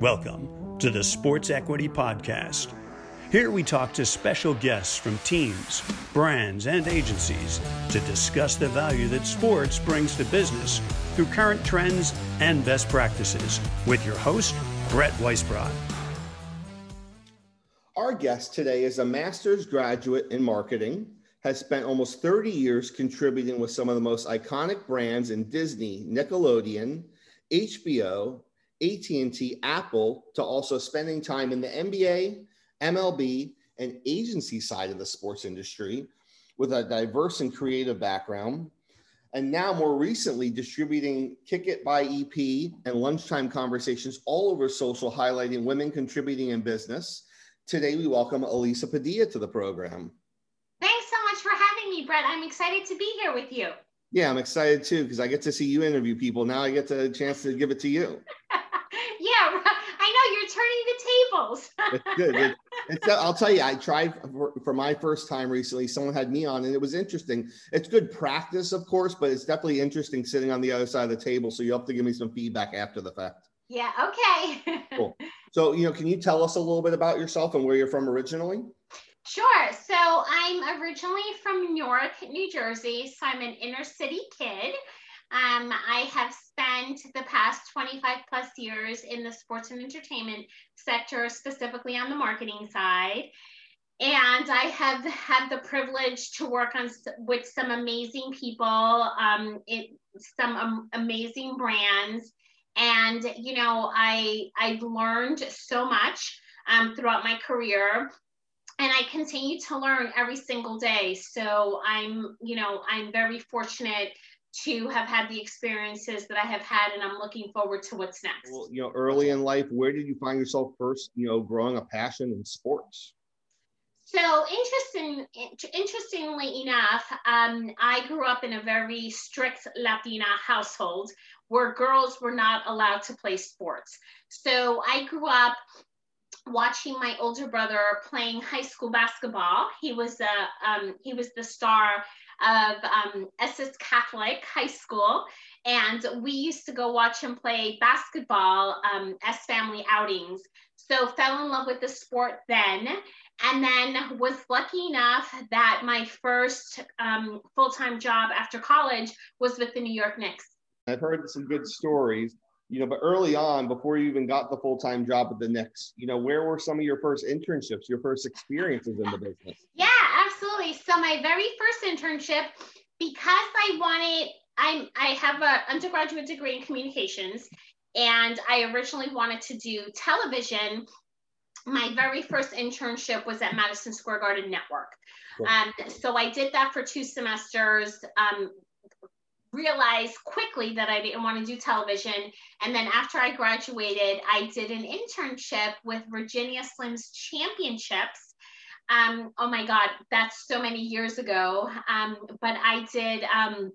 Welcome to the Sports Equity Podcast. Here we talk to special guests from teams, brands, and agencies to discuss the value that sports brings to business through current trends and best practices with your host, Brett Weisbrot. Our guest today is a master's graduate in marketing, has spent almost 30 years contributing with some of the most iconic brands in Disney, Nickelodeon, HBO, AT&T, Apple to also spending time in the NBA, MLB, and agency side of the sports industry with a diverse and creative background. And now, more recently, distributing Kick It by EP and lunchtime conversations all over social, highlighting women contributing in business. Today, we welcome Elisa Padilla to the program. Thanks so much for having me, Brett. I'm excited to be here with you. Yeah, I'm excited too because I get to see you interview people. Now I get a chance to give it to you. yeah, I know you're turning the tables. it's good. It, it's, I'll tell you, I tried for, for, my first time recently. Someone had me on, and it was interesting. It's good practice, of course, but it's definitely interesting sitting on the other side of the table. So you have to give me some feedback after the fact. Yeah. Okay. cool. So you know, can you tell us a little bit about yourself and where you're from originally? Sure. So I'm originally from Newark, New Jersey. So I'm an inner city kid. Um, I have the past 25 plus years in the sports and entertainment sector, specifically on the marketing side. And I have had the privilege to work on with some amazing people, um, it, some um, amazing brands, and you know, I I've learned so much um, throughout my career and I continue to learn every single day. So I'm, you know, I'm very fortunate to have had the experiences that I have had, and I'm looking forward to what's next. Well, you know, early in life, where did you find yourself first, you know, growing a passion in sports? So interesting, interestingly enough, um, I grew up in a very strict Latina household where girls were not allowed to play sports. So I grew up watching my older brother playing high school basketball. He was a um, he was the star of um, Essex Catholic High School, and we used to go watch him play basketball um, as family outings. So fell in love with the sport then, and then was lucky enough that my first um, full time job after college was with the New York Knicks. I've heard some good stories you know, but early on, before you even got the full time job at the Knicks, you know, where were some of your first internships, your first experiences in the business? Yeah, absolutely. So my very first internship, because I wanted, I'm I have an undergraduate degree in communications, and I originally wanted to do television. My very first internship was at Madison Square Garden Network. Cool. Um, so I did that for two semesters. Um, realized quickly that I didn't want to do television. And then after I graduated, I did an internship with Virginia Slims Championships. Um, oh my God, that's so many years ago. Um, but I did um,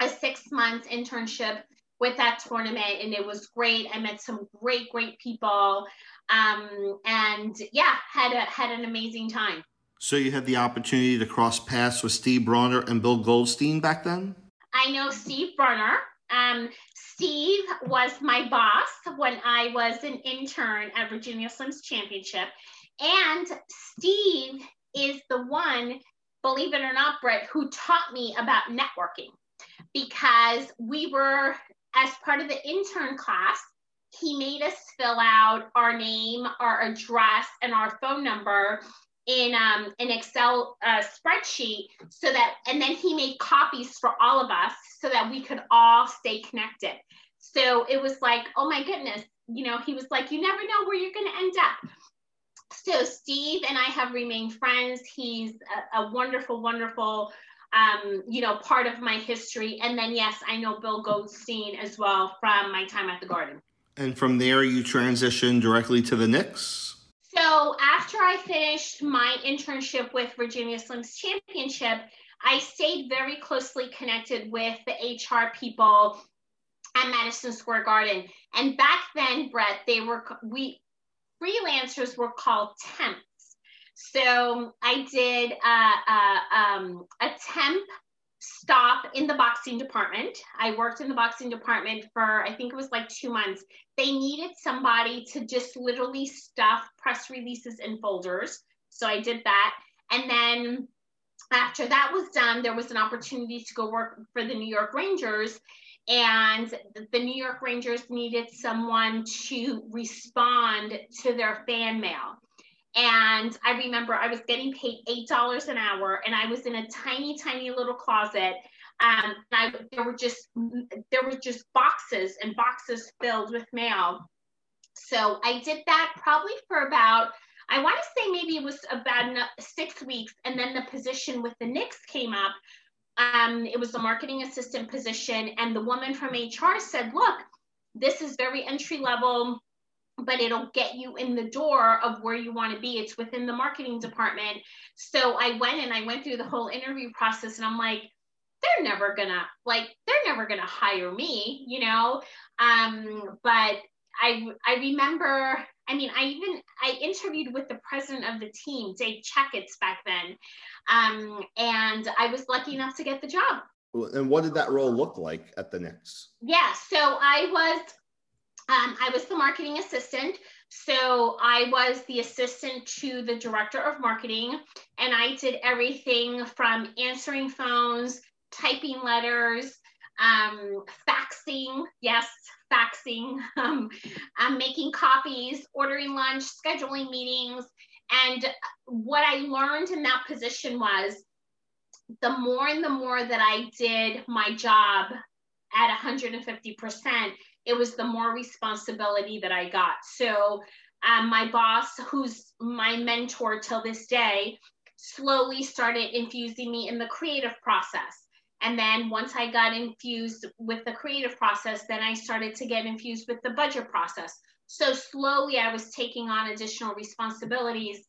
a six month internship with that tournament and it was great. I met some great, great people. Um, and yeah, had a, had an amazing time. So you had the opportunity to cross paths with Steve Bronner and Bill Goldstein back then? I know Steve Bronner. Um, Steve was my boss when I was an intern at Virginia Slims Championship. And Steve is the one, believe it or not, Brett, who taught me about networking because we were, as part of the intern class, he made us fill out our name, our address, and our phone number in um, an Excel uh, spreadsheet so that, and then he made copies for all of us so that we could all stay connected. So it was like, oh my goodness, you know, he was like, you never know where you're going to end up. So Steve and I have remained friends. He's a, a wonderful, wonderful, um, you know, part of my history. And then, yes, I know Bill Goldstein as well from my time at the Garden. And from there, you transitioned directly to the Knicks? So after I finished my internship with Virginia Slims Championship, I stayed very closely connected with the HR people at Madison Square Garden. And back then, Brett, they were we freelancers were called temps. So I did uh, uh, um, a temp stop in the boxing department. I worked in the boxing department for, I think it was like two months. They needed somebody to just literally stuff press releases in folders. So I did that. And then after that was done, there was an opportunity to go work for the New York Rangers. And the New York Rangers needed someone to respond to their fan mail. And I remember I was getting paid $8 an hour and I was in a tiny, tiny little closet. Um, I, there were just there were just boxes and boxes filled with mail. So I did that probably for about I want to say maybe it was about six weeks, and then the position with the Knicks came up. Um, it was a marketing assistant position, and the woman from HR said, "Look, this is very entry level." but it'll get you in the door of where you want to be. It's within the marketing department. So I went and I went through the whole interview process and I'm like, they're never gonna like they're never gonna hire me, you know. Um, but I I remember, I mean, I even I interviewed with the president of the team, Dave Checketts back then. Um, and I was lucky enough to get the job. And what did that role look like at the Knicks? Yeah, so I was um, I was the marketing assistant. So I was the assistant to the director of marketing, and I did everything from answering phones, typing letters, um, faxing, yes, faxing, um, um, making copies, ordering lunch, scheduling meetings. And what I learned in that position was the more and the more that I did my job at 150%, it was the more responsibility that I got. So um, my boss, who's my mentor till this day, slowly started infusing me in the creative process. And then once I got infused with the creative process, then I started to get infused with the budget process. So slowly I was taking on additional responsibilities.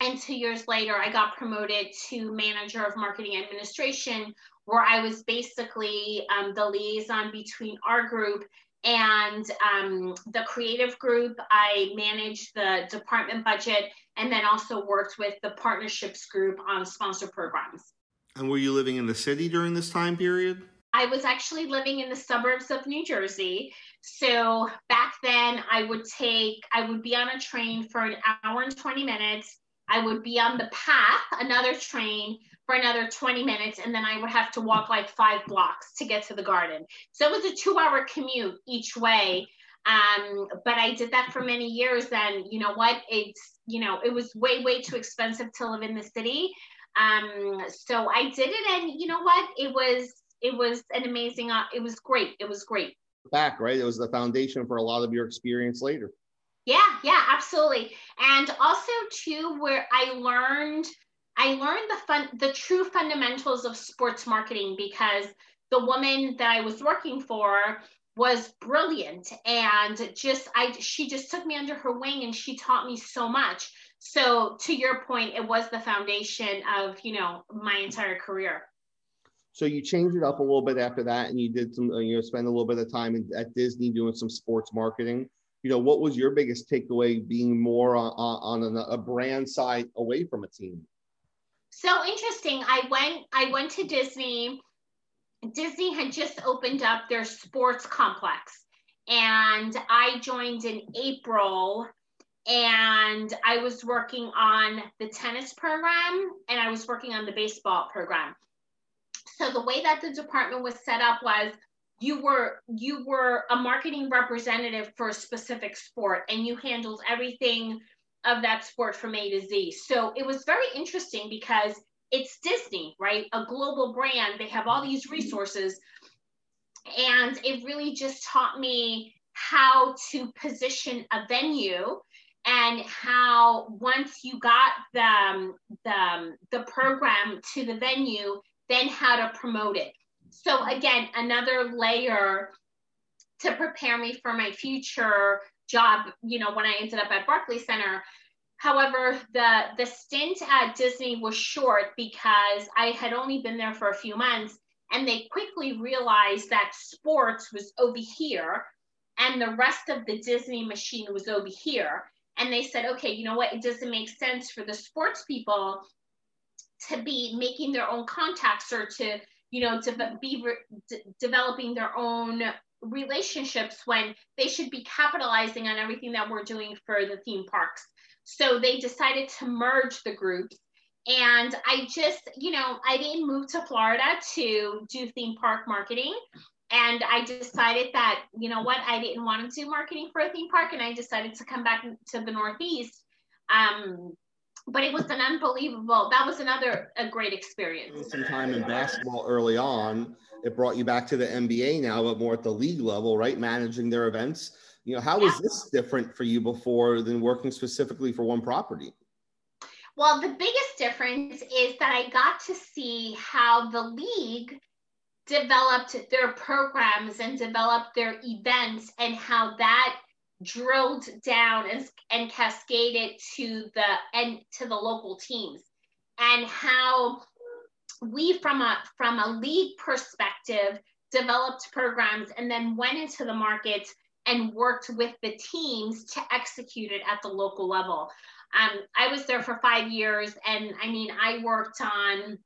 And two years later, I got promoted to manager of marketing administration, where I was basically um, the liaison between our group and um, the creative group. I managed the department budget and then also worked with the partnerships group on sponsor programs. And were you living in the city during this time period? I was actually living in the suburbs of New Jersey. So back then, I would take, I would be on a train for an hour and 20 minutes. I would be on the path, another train for another 20 minutes and then I would have to walk like five blocks to get to the garden. So it was a two hour commute each way. Um, but I did that for many years and you know what, it's, you know, it was way, way too expensive to live in the city. Um, so I did it and you know what, it was, it was an amazing, uh, it was great. It was great. Back, right? It was the foundation for a lot of your experience later. Yeah, yeah, absolutely. And also too, where I learned I learned the fun, the true fundamentals of sports marketing because the woman that I was working for was brilliant and just I she just took me under her wing and she taught me so much. So to your point, it was the foundation of you know my entire career. So you changed it up a little bit after that, and you did some uh, you know spend a little bit of time at Disney doing some sports marketing. You know, what was your biggest takeaway being more on, on a, a brand side away from a team? So interesting. I went I went to Disney. Disney had just opened up their sports complex and I joined in April and I was working on the tennis program and I was working on the baseball program. So the way that the department was set up was you were you were a marketing representative for a specific sport and you handled everything of that sport from A to Z. So it was very interesting because it's Disney, right? A global brand. They have all these resources. And it really just taught me how to position a venue and how once you got the, um, the, um, the program to the venue, then how to promote it. So again, another layer to prepare me for my future job, you know, when I ended up at Barclay Center. However, the the stint at Disney was short because I had only been there for a few months and they quickly realized that sports was over here and the rest of the Disney machine was over here. And they said, okay, you know what? It doesn't make sense for the sports people to be making their own contacts or to you know, to be re- d- developing their own relationships when they should be capitalizing on everything that we're doing for the theme parks. So they decided to merge the groups. And I just, you know, I didn't move to Florida to do theme park marketing. And I decided that, you know what, I didn't want to do marketing for a theme park. And I decided to come back to the Northeast. Um, but it was an unbelievable, that was another a great experience. Some time in basketball early on, it brought you back to the NBA now, but more at the league level, right? Managing their events. You know, how yeah. was this different for you before than working specifically for one property? Well, the biggest difference is that I got to see how the league developed their programs and developed their events and how that drilled down and, and cascaded to the and to the local teams and how we from a from a league perspective developed programs and then went into the market and worked with the teams to execute it at the local level. Um, I was there for five years, and I mean, I worked on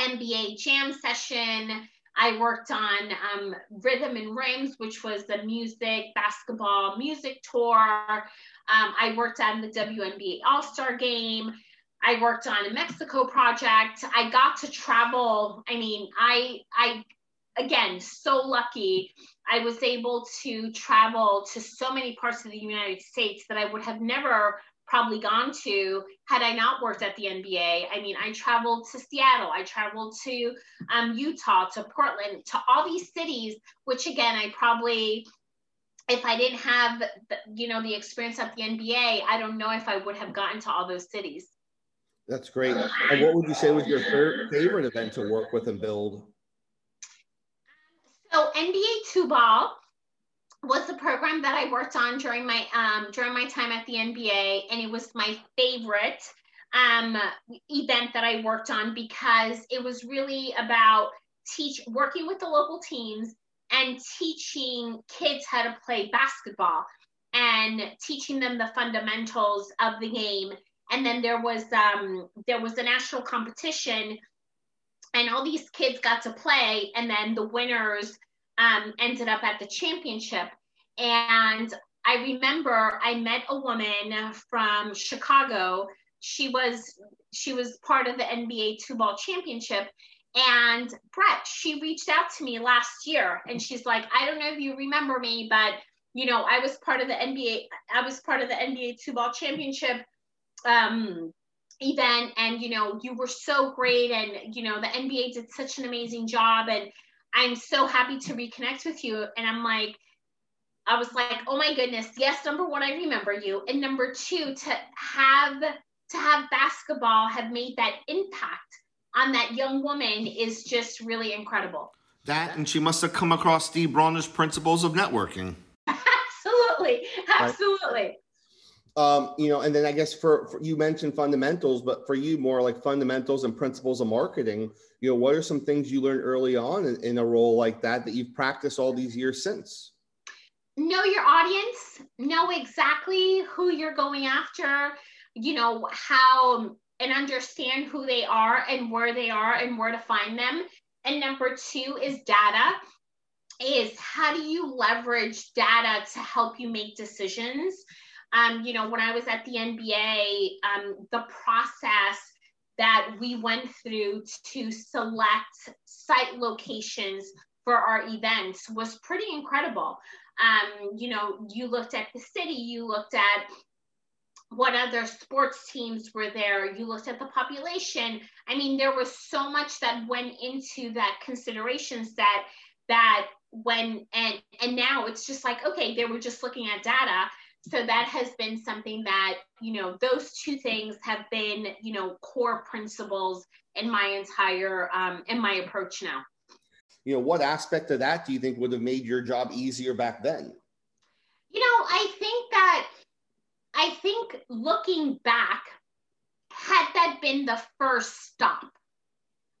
NBA Jam Session. I worked on um, Rhythm and Rims, which was the music basketball music tour. Um, I worked on the WNBA All Star Game. I worked on a Mexico project. I got to travel. I mean, I I again so lucky. I was able to travel to so many parts of the United States that I would have never probably gone to had I not worked at the NBA. I mean, I traveled to Seattle, I traveled to um, Utah, to Portland, to all these cities, which again, I probably, if I didn't have, the, you know, the experience at the NBA, I don't know if I would have gotten to all those cities. That's great. And what would you say was your favorite event to work with and build? So NBA two ball was the program that I worked on during my um, during my time at the NBA, and it was my favorite um, event that I worked on because it was really about teach working with the local teams and teaching kids how to play basketball and teaching them the fundamentals of the game. And then there was um, there was a national competition and all these kids got to play and then the winners um, ended up at the championship. And i remember i met a woman from chicago. She was she was part of the nba two ball championship. And brett she reached out to me last year and she's like i don't know if you remember me but you know i was part of the nba i was part of the nba two ball championship um, event and you know you were so great and you know the nba did such an amazing job and i'm so happy to reconnect with you. And i'm like i was like oh my goodness. Yes number one i remember you. And number two to have to have basketball have made that impact on that young woman is just really incredible. That and she must have come across steve bronner's principles of networking. Absolutely. Absolutely. right. Um, you know, and then I guess for, for, you mentioned fundamentals, but for you more like fundamentals and principles of marketing. You know, what are some things you learned early on in, in a role like that that you've practiced all these years since? Know your audience. Know exactly who you're going after. You know how and understand who they are and where they are and where to find them. And number two is data. Is how do you leverage data to help you make decisions? Um, you know, when I was at the NBA, um, the process that we went through to select site locations for our events was pretty incredible. Um, you know, you looked at the city, you looked at what other sports teams were there, you looked at the population. I mean, there was so much that went into that considerations that that when and and now it's just like okay, they were just looking at data so that has been something that you know those two things have been you know core principles in my entire um, in my approach now. You know what aspect of that do you think would have made your job easier back then? You know i think that i think looking back had that been the first stop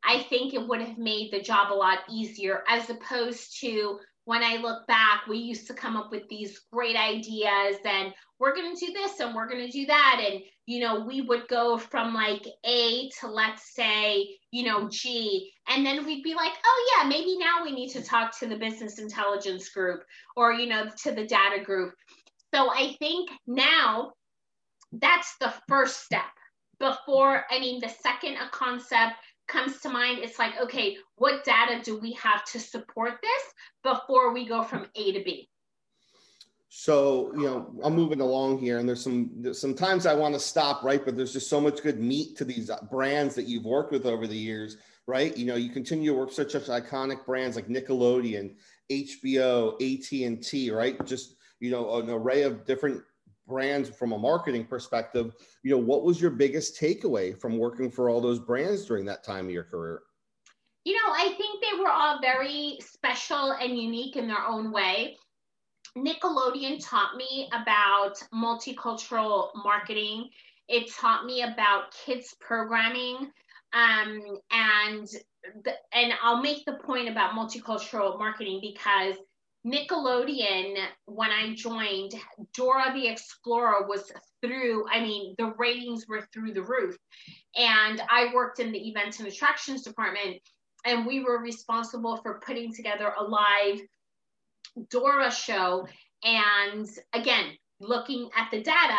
i think it would have made the job a lot easier as opposed to when I look back, we used to come up with these great ideas and we're going to do this and we're going to do that. And, you know, we would go from like A to let's say, you know, G. And then we'd be like, oh, yeah, maybe now we need to talk to the business intelligence group or, you know, to the data group. So I think now that's the first step before, I mean, the second a concept comes to mind, it's like, okay, what data do we have to support this before we go from A to B? So, you know, I'm moving along here and there's some there's sometimes I want to stop, right? But there's just so much good meat to these brands that you've worked with over the years, right? You know, you continue to work such, such iconic brands like Nickelodeon, HBO, AT&T, right? Just, you know, an array of different brands from a marketing perspective, you know, what was your biggest takeaway from working for all those brands during that time of your career? You know, I think they were all very special and unique in their own way. Nickelodeon taught me about multicultural marketing. It taught me about kids programming. Um, and the, and I'll make the point about multicultural marketing because Nickelodeon, when I joined, Dora the Explorer was through, I mean, the ratings were through the roof. And I worked in the events and attractions department, and we were responsible for putting together a live Dora show. And again, looking at the data,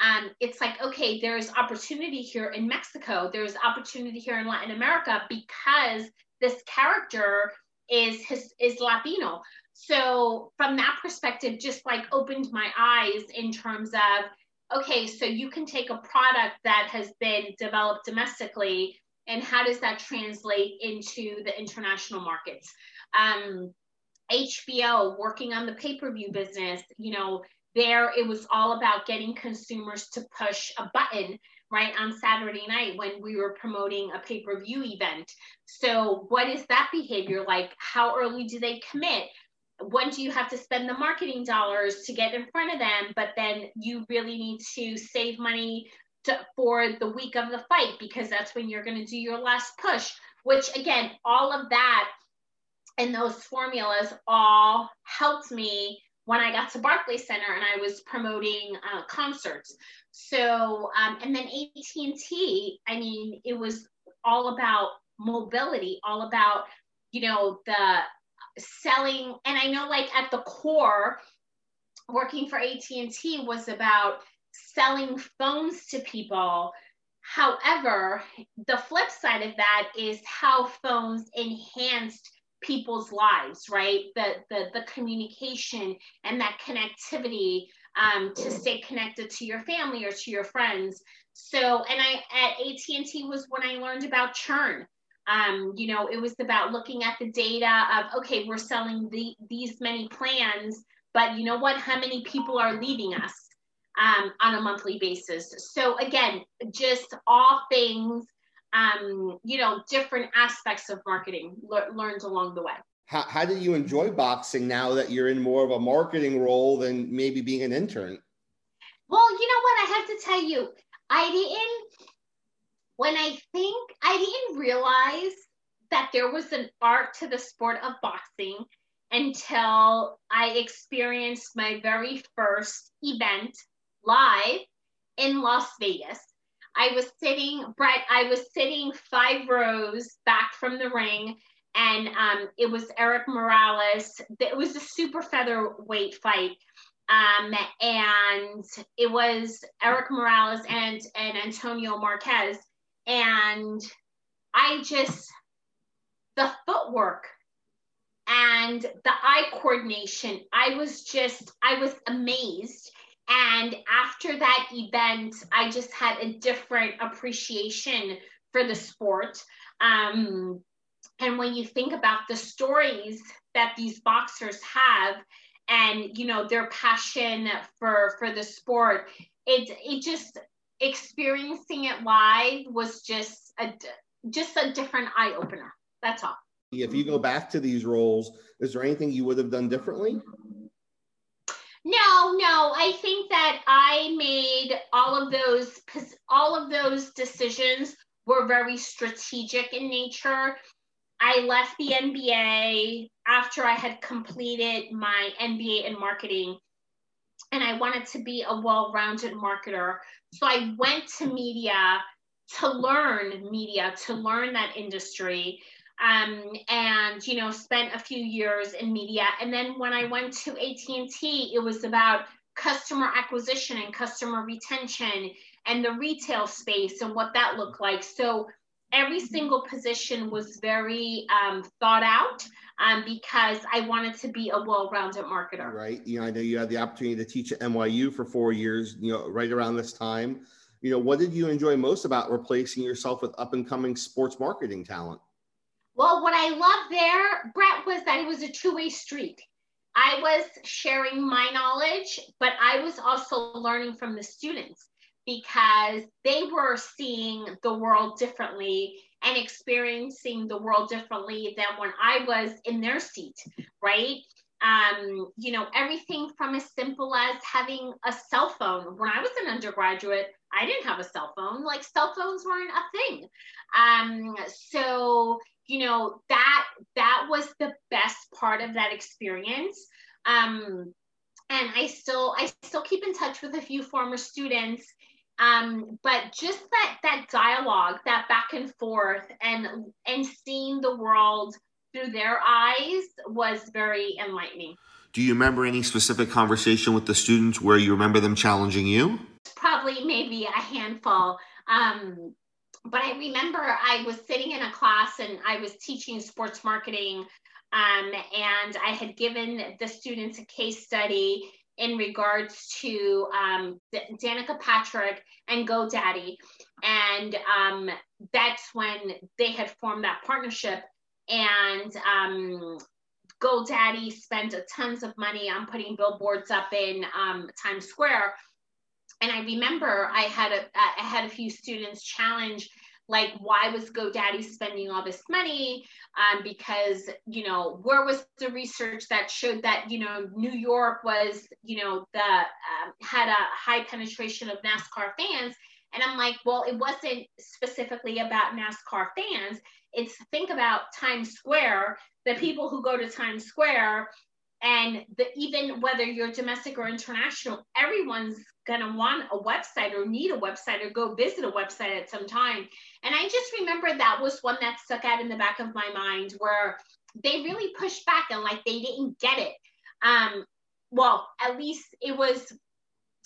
um, it's like, okay, there's opportunity here in Mexico, there's opportunity here in Latin America because this character is his is Latino. So from that perspective, just like opened my eyes in terms of, okay, so you can take a product that has been developed domestically and how does that translate into the international markets? Um, HBO working on the pay-per-view business, you know, there it was all about getting consumers to push a button right on Saturday night when we were promoting a pay-per-view event. So what is that behavior like? How early do they commit? When do you have to spend the marketing dollars to get in front of them but then you really need to save money to, for the week of the fight because that's when you're going to do your last push which again all of that and those formulas all helped me when I got to Barclays Center and I was promoting uh, concerts. So, um, and then AT&T, I mean, it was all about mobility, all about, you know, the selling and i know like at the core working for AT&T was about selling phones to people. However the flip side of that is how phones enhanced people's lives right? The the, the communication and that connectivity um, to stay connected to your family or to your friends. So and i at AT&T was when i learned about churn um, you know, it was about looking at the data of, okay, we're selling the, these many plans, but you know what? How many people are leaving us um, on a monthly basis? So again, just all things, um, you know, different aspects of marketing le- learned along the way. How, how do you enjoy boxing now that you're in more of a marketing role than maybe being an intern? Well, you know what? I have to tell you, I didn't when I think I didn't realize that there was an art to the sport of boxing until I experienced my very first event live in Las Vegas. I was sitting, Brett, I was sitting five rows back from the ring, and um, it was Erik Morales. It was a super featherweight fight. Um, and it was Erik Morales and, and Antonio Marquez and I just, the footwork and the eye coordination, I was just, I was amazed. And after that event, I just had a different appreciation for the sport. Um, and when you think about the stories that these boxers have and you know their passion for for the sport it it just experiencing it live was just a just a different eye opener. That's all. If you go back to these roles, is there anything you would have done differently? No, no. I think that I made all of those all of those decisions were very strategic in nature. I left the NBA after I had completed my MBA in marketing and I wanted to be a well rounded marketer. So I went to media to learn media, to learn that industry. Um, and you know spent a few years in media and then when i went to at&t it was about customer acquisition and customer retention and the retail space and what that looked like so every single position was very um, thought out um, because I wanted to be a well-rounded marketer. Right. You know, I know you had the opportunity to teach at NYU for four years. You know, right around this time. You know, what did you enjoy most about replacing yourself with up-and-coming sports marketing talent? Well, what I loved there, Brett, was that it was a two-way street. I was sharing my knowledge, but I was also learning from the students because they were seeing the world differently and experiencing the world differently than when I was in their seat, right? Um, you know, everything from as simple as having a cell phone. When I was an undergraduate, I didn't have a cell phone. Like cell phones weren't a thing. Um, so you know that that was the best part of that experience. Um, and I still I still keep in touch with a few former students um, but just that that dialogue that back and forth and and seeing the world through their eyes was very enlightening. Do you remember any specific conversation with the students where you remember them challenging you? Probably maybe a handful. Um, but i remember i was sitting in a class and i was teaching sports marketing um, and i had given the students a case study in regards to um, Danica Patrick and GoDaddy. And um, that's when they had formed that partnership. And um, GoDaddy spent tons of money on putting billboards up in um, Times Square. And I remember I had a I had a few students challenge like why was GoDaddy spending all this money? Um, because you know where was the research that showed that you know New York was you know the um, had a high penetration of NASCAR fans, and I'm like, well, it wasn't specifically about NASCAR fans. It's think about Times Square, the people who go to Times Square and the, even whether you're domestic or international everyone's going to want a website or need a website or go visit a website at some time. And i just remember that was one that stuck out in the back of my mind where they really pushed back and like they didn't get it. Um, well at least it was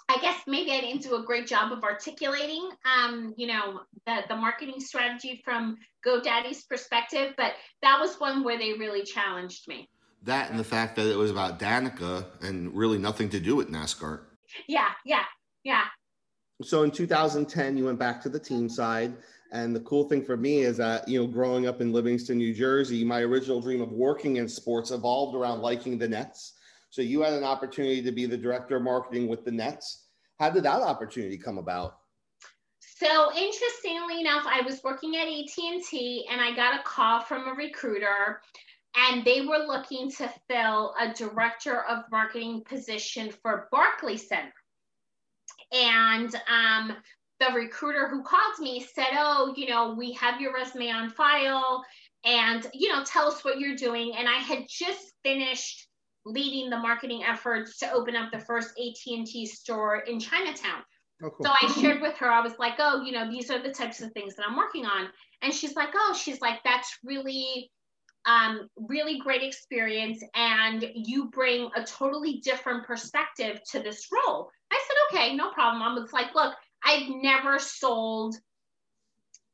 I guess maybe I didn't do a great job of articulating, um, you know, the, the marketing strategy from GoDaddy's perspective, but that was one where they really challenged me that and the fact that it was about Danica and really nothing to do with NASCAR. Yeah, yeah, yeah. So in 2010, you went back to the team side. And the cool thing for me is that, you know, growing up in Livingston, New Jersey, my original dream of working in sports evolved around liking the Nets. So you had an opportunity to be the director of marketing with the Nets. How did that opportunity come about? So interestingly enough, I was working at AT&T and I got a call from a recruiter and they were looking to fill a director of marketing position for Barclay Center. And um, the recruiter who called me said, Oh, you know, we have your resume on file and, you know, tell us what you're doing. And I had just finished leading the marketing efforts to open up the first AT&T store in Chinatown. Oh, cool. So I shared with her, I was like, oh, you know, these are the types of things that I'm working on. And she's like, oh, she's like, that's really um, really great experience and you bring a totally different perspective to this role. I said, okay, no problem. I was like, look, I've never sold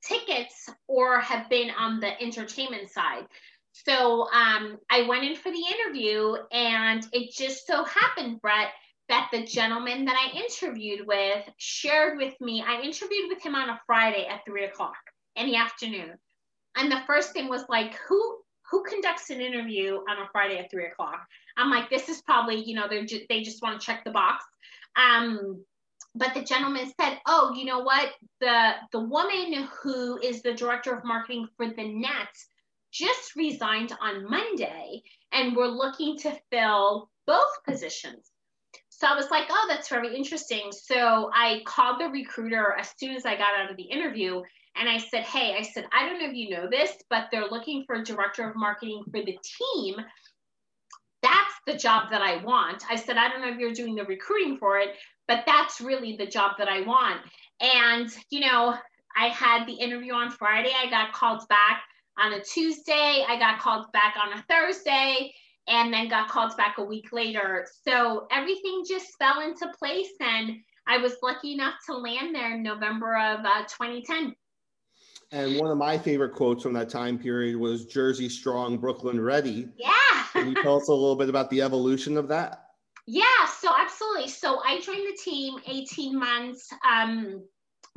tickets or have been on the entertainment side. So um, I went in for the interview, and it just so happened, Brett, that the gentleman that I interviewed with shared with me. I interviewed with him on a Friday at three o'clock in the afternoon. And the first thing was like, who who conducts an interview on a Friday at three o'clock? I'm like, this is probably, you know, they're just, they just want to check the box. Um, but the gentleman said, oh, you know what? The the woman who is the director of marketing for the Nets just resigned on Monday, and we're looking to fill both positions. So I was like, oh, that's very interesting. So I called the recruiter as soon as I got out of the interview and I said, Hey, I said, I don't know if you know this, but they're looking for a director of marketing for the team. That's the job that I want. I said, I don't know if you're doing the recruiting for it, but that's really the job that I want. And, you know, I had the interview on Friday. I got called back on a Tuesday. I got called back on a Thursday and then got called back a week later. So everything just fell into place. And I was lucky enough to land there in November of uh, 2010. And one of my favorite quotes from that time period was Jersey strong, Brooklyn ready. Yeah. Can you tell us a little bit about the evolution of that? Yeah, so absolutely. So I joined the team 18 months um,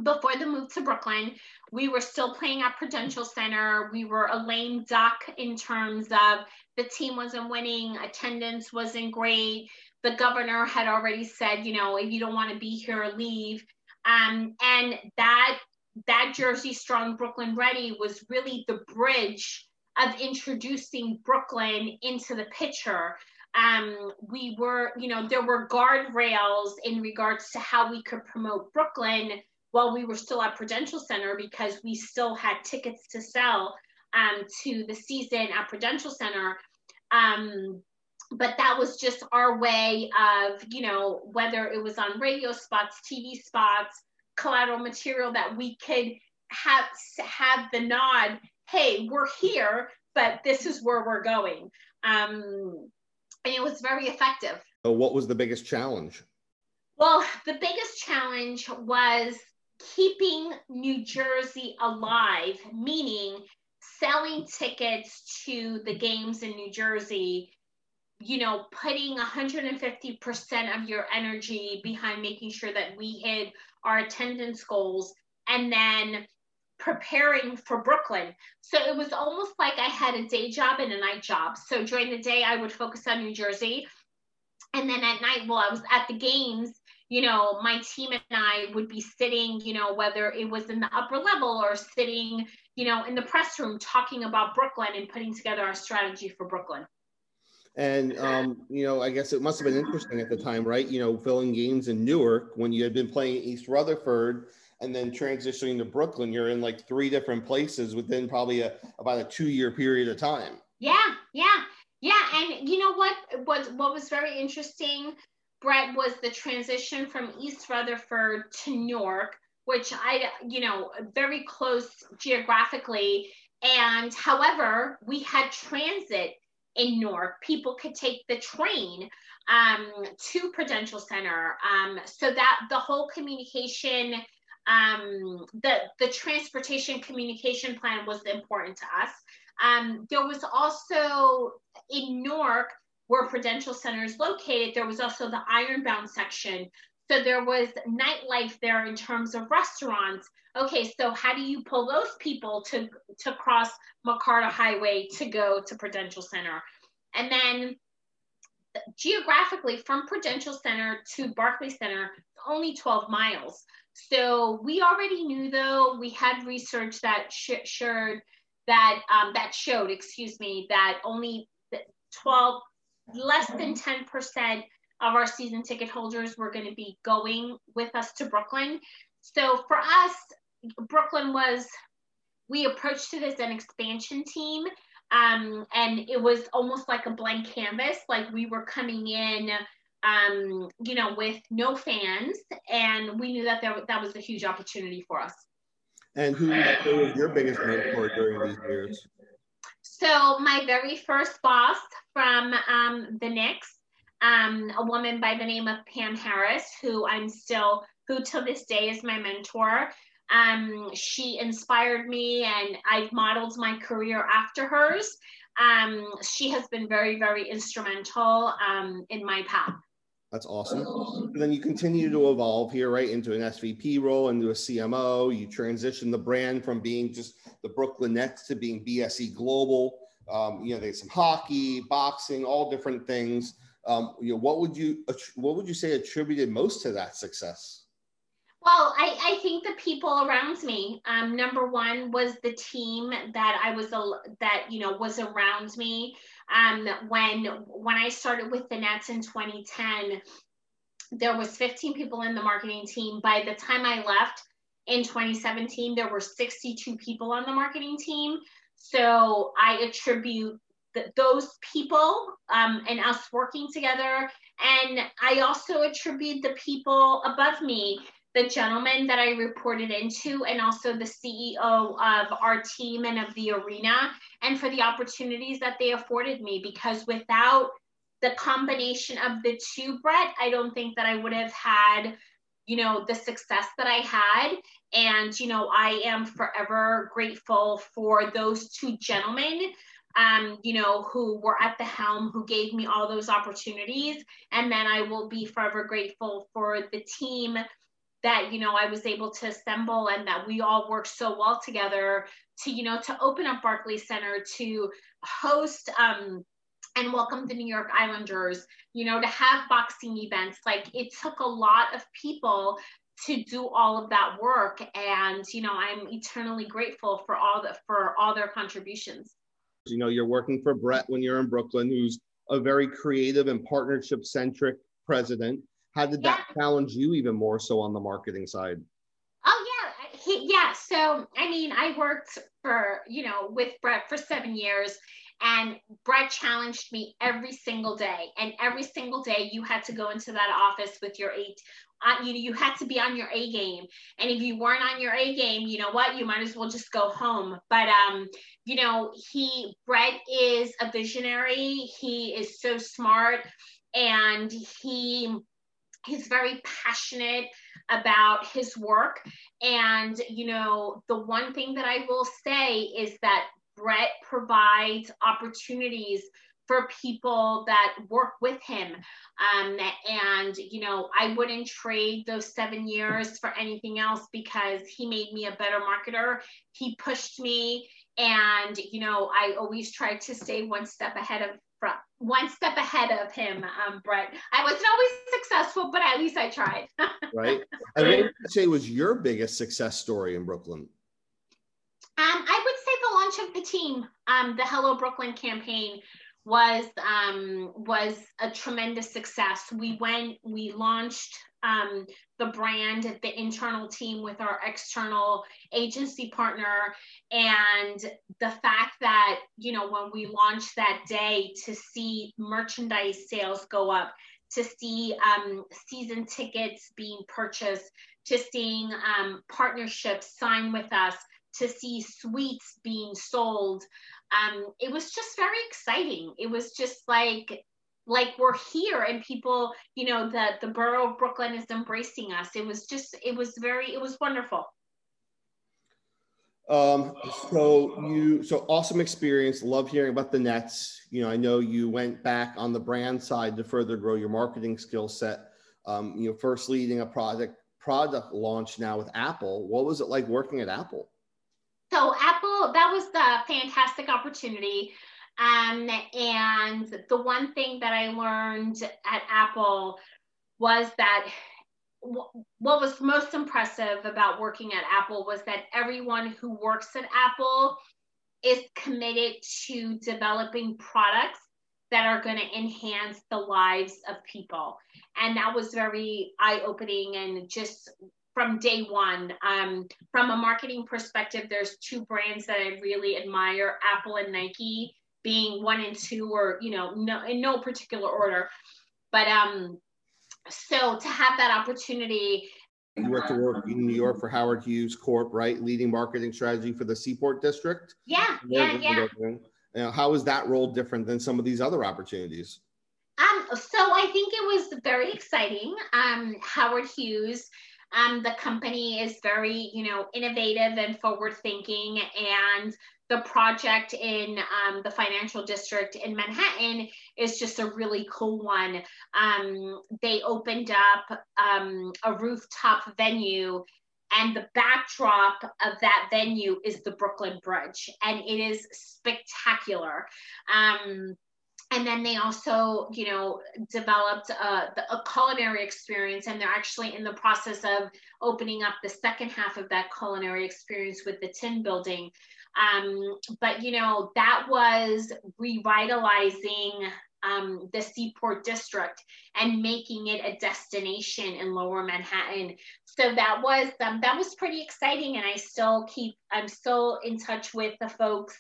before the move to Brooklyn. We were still playing at Prudential Center. We were a lame duck in terms of the team wasn't winning, attendance wasn't great. The governor had already said, you know, if you don't want to be here, leave. Um, and that that Jersey Strong Brooklyn Ready was really the bridge of introducing Brooklyn into the picture. Um, we were, you know, there were guardrails in regards to how we could promote Brooklyn while we were still at Prudential Center because we still had tickets to sell um, to the season at Prudential Center. Um, but that was just our way of, you know, whether it was on radio spots, TV spots, collateral material that we could have have the nod hey we're here but this is where we're going. Um, and it was very effective. So what was the biggest challenge? Well the biggest challenge was keeping new jersey alive meaning selling tickets to the games in new jersey you know, putting 150% of your energy behind making sure that we hit our attendance goals and then preparing for Brooklyn. So it was almost like I had a day job and a night job. So during the day, I would focus on New Jersey. And then at night, while I was at the games, you know, my team and I would be sitting, you know, whether it was in the upper level or sitting, you know, in the press room talking about Brooklyn and putting together our strategy for Brooklyn. And um, you know, I guess it must have been interesting at the time, right? You know, filling games in Newark when you had been playing East Rutherford and then transitioning to Brooklyn, you're in like three different places within probably a about a two year period of time. Yeah, yeah, yeah. And you know what was what was very interesting, Brett, was the transition from East Rutherford to Newark, which I, you know, very close geographically. And however, we had transit in Newark. People could take the train um, to Prudential Center. Um, so that the whole communication, um, the, the transportation communication plan was important to us. Um, there was also in Newark, where Prudential Center is located, there was also the Ironbound section. So there was nightlife there in terms of restaurants. Okay, so how do you pull those people to to cross McCarter Highway to go to Prudential Center? And then geographically from Prudential Center to Barclay Center, only 12 miles. So we already knew though, we had research that sh- showed that, um, that showed, excuse me, that only 12, less than 10% of our season ticket holders were going to be going with us to Brooklyn. So for us, Brooklyn was, we approached it as an expansion team. Um, and it was almost like a blank canvas, like we were coming in, um, you know, with no fans. And we knew that there, that was a huge opportunity for us. And who was your biggest mentor during these years? So my very first boss from um, the Knicks um, a woman by the name of Pam Harris, who I'm still, who to this day is my mentor. Um, she inspired me and I've modeled my career after hers. Um, she has been very, very instrumental um, in my path. That's awesome. And then you continue to evolve here, right, into an SVP role, into a CMO. You transition the brand from being just the Brooklyn Nets to being BSE Global. Um, you know, there's some hockey, boxing, all different things. Um, you know, what would you what would you say attributed most to that success? Well, I, I think the people around me. Um, number one was the team that I was that you know was around me. Um, when when I started with the Nets in 2010, there was 15 people in the marketing team. By the time I left in 2017, there were 62 people on the marketing team. So I attribute th- those people um, and us working together. And I also attribute the people above me, the gentleman that I reported into, and also the CEO of our team and of the arena, and for the opportunities that they afforded me. Because without the combination of the two, Brett, I don't think that I would have had you know the success that i had and you know i am forever grateful for those two gentlemen um, you know, who were at the helm, who gave me all those opportunities. And then I will be forever grateful for the team that, you know, I was able to assemble and that we all worked so well together to, you know, to open up Barclays Center, to host, um, and welcome the New York Islanders, you know, to have boxing events. Like it took a lot of people to do all of that work. And, you know, I'm eternally grateful for all the, for all their contributions. You know, you're working for Brett when you're in Brooklyn, who's a very creative and partnership centric president. How did that challenge you even more so on the marketing side? Oh yeah, he, yeah. So I mean, I worked for you know with Brett for seven years, and Brett challenged me every single day. And every single day, you had to go into that office with your eight. Uh, you you had to be on your A game, and if you weren't on your A game, you know what? You might as well just go home. But um, you know, he Brett is a visionary. He is so smart, and he he's very passionate about his work. And, you know, the one thing that I will say is that Brett provides opportunities for people that work with him. Um, and, you know, I wouldn't trade those seven years for anything else because he made me a better marketer. He pushed me. And, you know, I always tried to stay one step ahead of from one step ahead of him, um, Brett. I wasn't always successful, but at least I tried. right. And what would you say was your biggest success story in Brooklyn? Um, I would say the launch of the team, um, the Hello Brooklyn campaign was um, was a tremendous success. We went, we launched um, the brand, the internal team with our external agency partner, and the fact that you know when we launched that day to see merchandise sales go up, to see um, season tickets being purchased, to seeing um, partnerships sign with us to see suites being sold. Um, it was just very exciting. It was just like like we're here and people, you know, the the borough of Brooklyn is embracing us. It was just it was very it was wonderful. Um, so you so awesome experience. Love hearing about the Nets. You know, I know you went back on the brand side to further grow your marketing skill set. Um, you know, first leading a product product launch now with Apple. What was it like working at Apple? So Apple, that was the fantastic opportunity. Um, and the one thing that I learned at Apple was that w- what was most impressive about working at Apple was that everyone who works at Apple is committed to developing products that are going to enhance the lives of people. And that was very eye opening and just from day one. Um, from a marketing perspective, there's two brands that I really admire: Apple and Nike, being one and two, or you know, no, in no particular order. But um, so to have that opportunity. You to work in New York for Howard Hughes Corp, right? Leading marketing strategy for the Seaport District. Yeah, yeah, yeah. Now, how is that role different than some of these other opportunities? Um, so I think it was very exciting. Um, Howard Hughes um, the company is very, you know, innovative and forward thinking. And the project in um, the financial district in Manhattan is just a really cool one. Um, they opened up um, a rooftop venue and the backdrop of that venue is the Brooklyn Bridge, and it is spectacular. Um, and then they also you know developed a, a, culinary experience and they're actually in the process of opening up the second half of that culinary experience with the tin building. Um, but you know that was revitalizing um, the seaport district and making it a destination in lower manhattan. So that was um, that was pretty exciting and i still keep i'm still in touch with the folks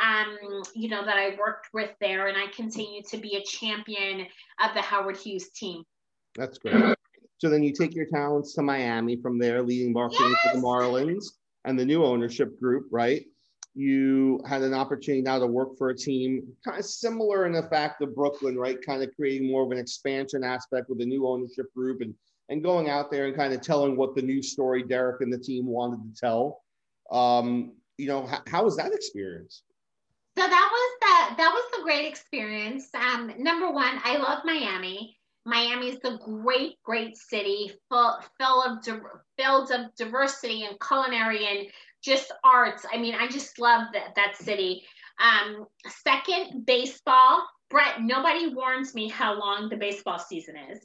um, you know, that I worked with there, and I continue to be a champion of the Howard Hughes team. That's great. So then you take your talents to Miami from there, leading marketing yes! for the Marlins and the new ownership group, right? You had an opportunity now to work for a team kind of similar in the fact of Brooklyn, right? Kind of creating more of an expansion aspect with the new ownership group and and going out there and kind of telling what the new story Derek and the team wanted to tell. Um, you know, how, how was that experience? So that was the that was a great experience. Um, number one, I love Miami. Miami is a great, great city, full, full of filled of diversity and culinary and just arts. I mean, I just love that that city. Um, second, baseball. Brett, nobody warns me how long the baseball season is.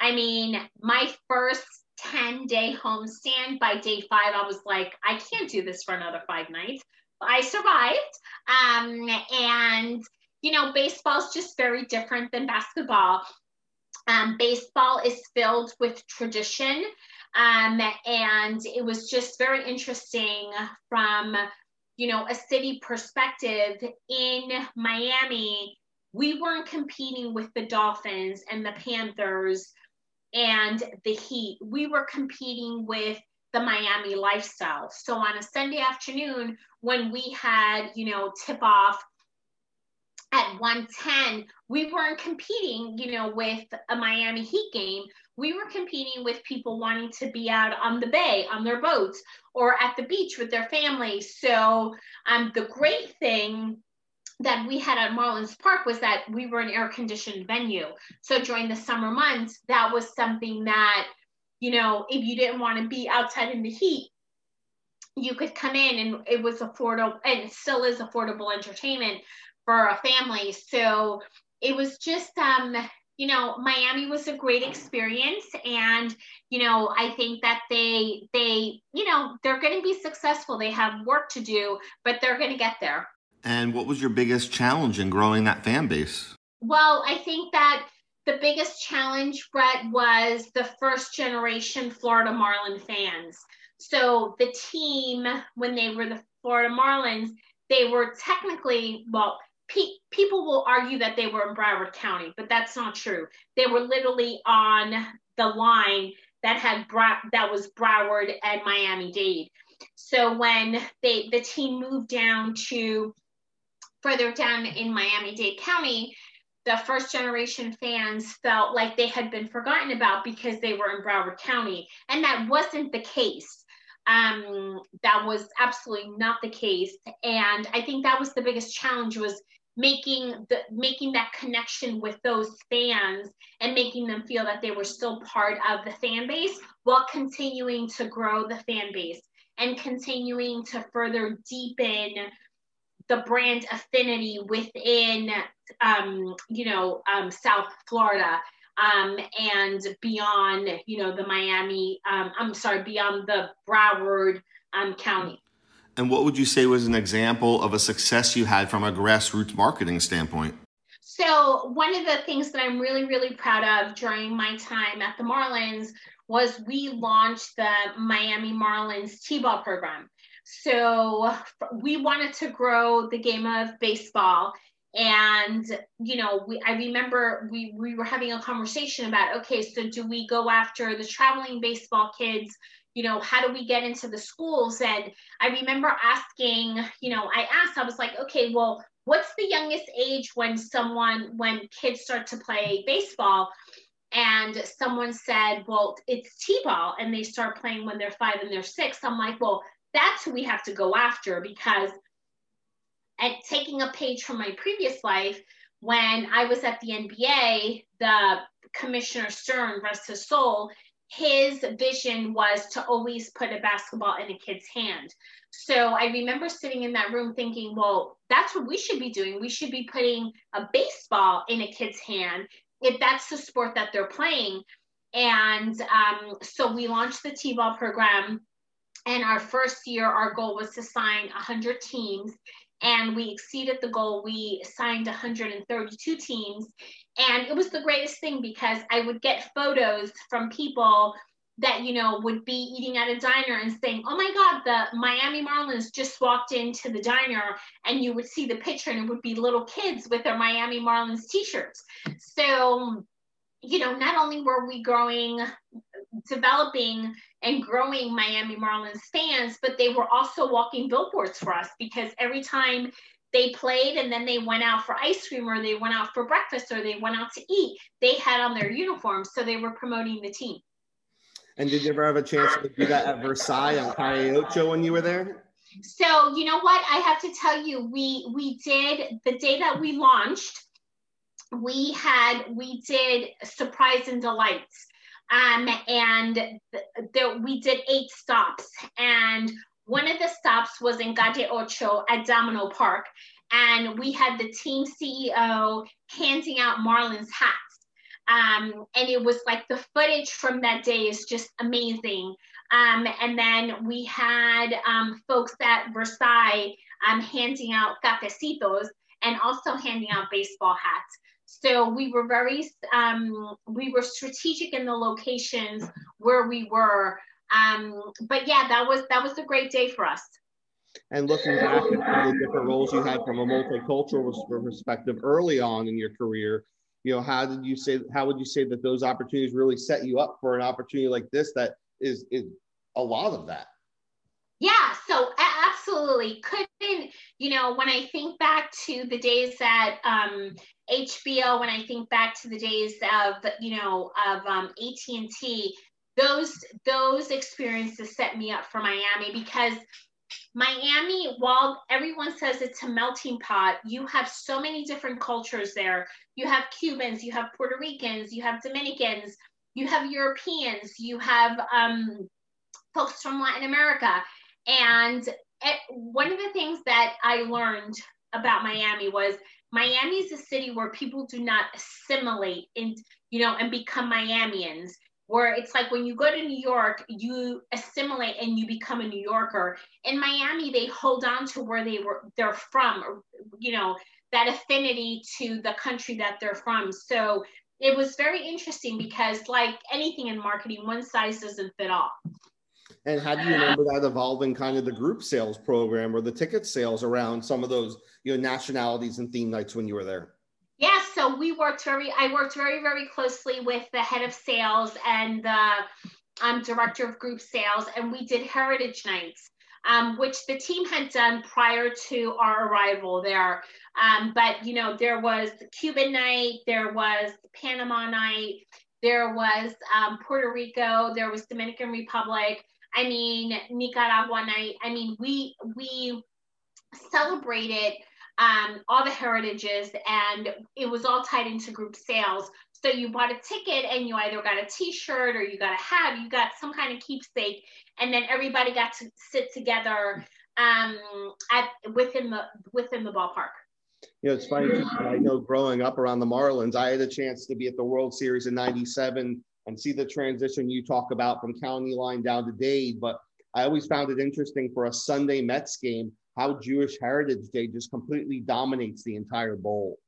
I mean, my first 10 day homestand by day five, I was like, I can't do this for another five nights. I survived. Um, and, you know, baseball's just very different than basketball. Um, baseball is filled with tradition. Um, and it was just very interesting from, you know, a city perspective in Miami. We weren't competing with the Dolphins and the Panthers and the Heat. We were competing with the Miami lifestyle. So on a Sunday afternoon, when we had, you know, tip off at 110, we weren't competing, you know, with a Miami Heat game. We were competing with people wanting to be out on the bay on their boats or at the beach with their families. So um, the great thing that we had at Marlins Park was that we were an air conditioned venue. So during the summer months, that was something that, you know, if you didn't want to be outside in the heat, you could come in and it was affordable and it still is affordable entertainment for a family. So it was just um you know miami was a great experience and you know i think that they they you know they're going to be successful they have work to do but they're going to get there and what was your biggest challenge in growing that fan base? Well, I think that the biggest challenge, Brett, was the first generation Florida Marlin fans. So the team, when they were the Florida Marlins, they were technically, well, pe- people will argue that they were in Broward County, but that's not true. They were literally on the line that had Bra- that was Broward and Miami Dade. So when they the team moved down to further down in Miami Dade County, the first generation fans felt like they had been forgotten about because they were in Broward County. And that wasn't the case. Um, that was absolutely not the case. And I think that was the biggest challenge was making the making that connection with those fans and making them feel that they were still part of the fan base while continuing to grow the fan base and continuing to further deepen the brand affinity within, um, you know, um, South Florida um, and beyond, you know, the Miami, um, I'm sorry, beyond the Broward um, County. And what would you say was an example of a success you had from a grassroots marketing standpoint? So, one of the things that I'm really, really proud of during my time at the Marlins was we launched the Miami Marlins T ball program. So we wanted to grow the game of baseball. And, you know, we, I remember we, we were having a conversation about, okay, so do we go after the traveling baseball kids? You know, how do we get into the schools? And I remember asking, you know, I asked, I was like, okay, well, what's the youngest age when someone, when kids start to play baseball? and someone said, Well, it's T ball, and they start playing when they're five and they're six. I'm like, Well, that's who we have to go after because and taking a page from my previous life when i was at the nba the commissioner stern rest his soul his vision was to always put a basketball in a kid's hand. So i remember sitting in that room thinking well that's what we should be doing. We should be putting a baseball in a kid's hand if that's the sport that they're playing. And um, so we launched the t-ball program and our first year, our goal was to sign 100 teams, and we exceeded the goal. We signed 132 teams, and it was the greatest thing because I would get photos from people that you know would be eating at a diner and saying oh my god the miami marlins just walked into the diner and you would see the picture and it would be little kids with their miami marlins t-shirts so you know not only were we growing developing and growing miami marlins fans but they were also walking billboards for us because every time they played and then they went out for ice cream or they went out for breakfast or they went out to eat they had on their uniforms so they were promoting the team and did you ever have a chance to do that at Versailles on Calle when you were there? So you know what? I have to tell you, we we did the day that we launched, we had we did surprise and delights. Um, and there we did eight stops. And one of the stops was in Calle Ocho at Domino Park. And we had the team CEO handing out Marlins hats. Um, and it was like the footage from that day is just amazing. Um, and then we had um, folks at Versailles um, handing out cafecitos and also handing out baseball hats. So we were very, um, we were strategic in the locations where we were. Um, but yeah, that was that was a great day for us. And looking back at the different roles you had from a multicultural perspective early on in your career, you know how did you say how would you say that those opportunities really set you up for an opportunity like this that is is a lot of that yeah so absolutely couldn't you know when i think back to the days that um, hbo when i think back to the days of you know of um, at&t those those experiences set me up for miami because Miami, while everyone says it's a melting pot, you have so many different cultures there. You have Cubans, you have Puerto Ricans, you have Dominicans, you have Europeans, you have um, folks from Latin America. And it, one of the things that I learned about Miami was Miami is a city where people do not assimilate in, you know, and become Miamians where it's like when you go to New York, you assimilate and you become a New Yorker. In Miami, they hold on to where they were they're from, you know, that affinity to the country that they're from. So it was very interesting because like anything in marketing, one size doesn't fit all. And how do you remember that evolving kind of the group sales program or the ticket sales around some of those, you know, nationalities and theme nights when you were there? Yeah, so we worked very, I worked very, very closely with the head of sales and the um, director of group sales, and we did heritage nights. Um, which the team had done prior to our arrival there. Um, but you know, there was Cuban night, there was Panama night, there was um, Puerto Rico, there was Dominican Republic. I mean, Nicaragua night. I mean, we we celebrated um, all the heritages, and it was all tied into group sales. So you bought a ticket and you either got a T-shirt or you got a hat, you got some kind of keepsake, and then everybody got to sit together um, at within the within the ballpark. You know, it's funny. I know growing up around the Marlins, I had a chance to be at the World Series in '97 and see the transition you talk about from county line down to Dade. But I always found it interesting for a Sunday Mets game how Jewish Heritage Day just completely dominates the entire bowl.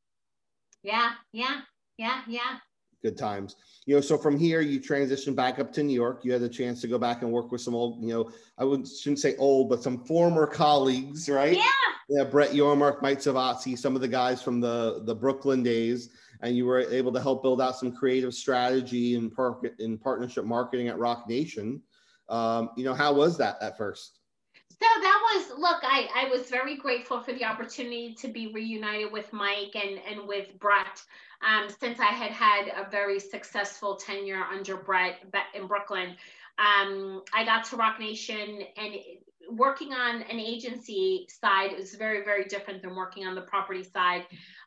Yeah, yeah, yeah, yeah. Good times. You know, so from here you transition back up to New York. You had the chance to go back and work with some old, you know, I wouldn't shouldn't say old, but some former colleagues, right? Yeah. Yeah, Brett Yormark, Mike Savazzi, some of the guys from the the Brooklyn days, and you were able to help build out some creative strategy and par- in partnership marketing at Roc Nation. Um, you know, how was that at first? So that was look, I, I was very grateful for the opportunity to be reunited with Mike and, and with Brett. Um, since I had had a very successful tenure under Brett in Brooklyn. Um, I got to Roc Nation and working on an agency side was very, very different than working on the property side.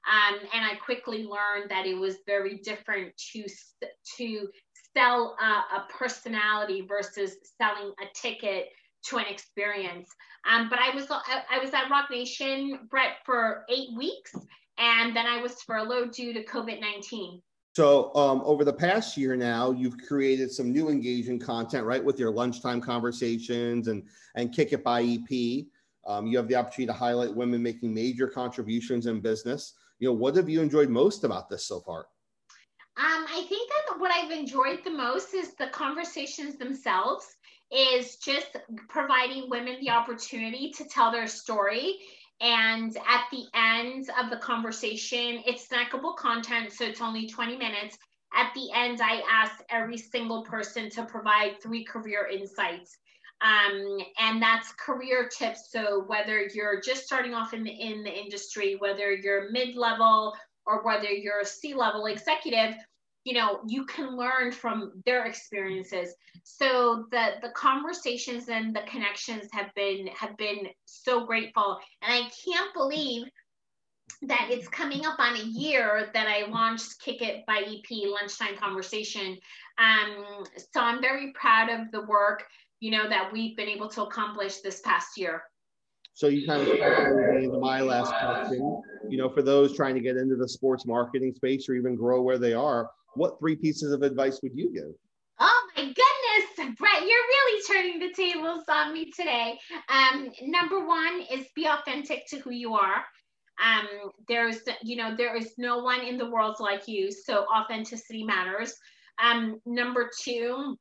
Um, and I quickly learned that it was very different to, to sell a, a personality versus selling a ticket to an experience. Um, but I was I was at Roc Nation, Brett, for eight weeks, and then I was furloughed due to COVID nineteen. So um, over the past year now, you've created some new engaging content, right, with your lunchtime conversations and and Kick It by EP. Um, you have the opportunity to highlight women making major contributions in business. You know, what have you enjoyed most about this so far? Um, I think that what I've enjoyed the most is the conversations themselves, is just providing women the opportunity to tell their story. And at the end of the conversation, it's snackable content, so it's only 20 minutes. At the end, I ask every single person to provide three career insights. Um, and that's career tips. So whether you're just starting off in the, in the industry, whether you're mid-level or whether you're a C-level executive, you know, you can learn from their experiences. So the the conversations and the connections have been have been so grateful. And I can't believe that it's coming up on a year that I launched Kick It by EP Lunchtime Conversation. Um, so I'm very proud of the work you know, that we've been able to accomplish this past year. So you kind of my last question. You know, for those trying to get into the sports marketing space or even grow where they are, what three pieces of advice would you give? Oh my goodness, Brett, you're really turning the tables on me today. Um, number one is be authentic to who you are. Um, there's, you know, there is no one in the world like you, so authenticity matters. Um, number two,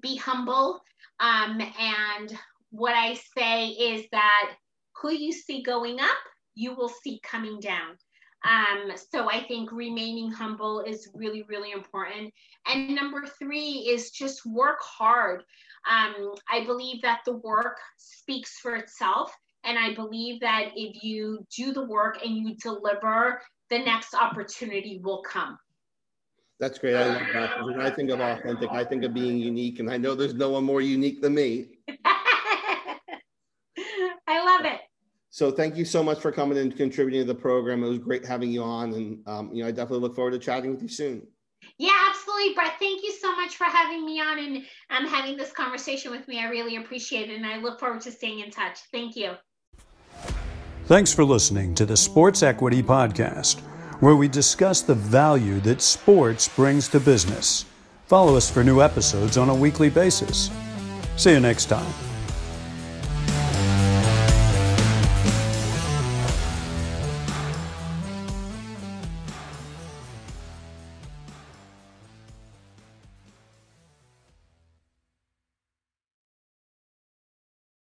be humble. Um, and what I say is that who you see going up, you will see coming down. Um, so I think remaining humble is really, really important. And number three is just work hard. Um, I believe that the work speaks for itself. And I believe that if you do the work and you deliver, the next opportunity will come. That's great. I love that. When I think of authentic, I think of being unique, and I know there's no one more unique than me. I love it. So thank you so much for coming and contributing to the program. It was great having you on, and um, you know I definitely look forward to chatting with you soon. Yeah, absolutely, Brett. Thank you so much for having me on and um, having this conversation with me. I really appreciate it, and I look forward to staying in touch. Thank you. Thanks for listening to the Sports Equity Podcast where we discuss the value that sports brings to business. Follow us for new episodes on a weekly basis. See you next time.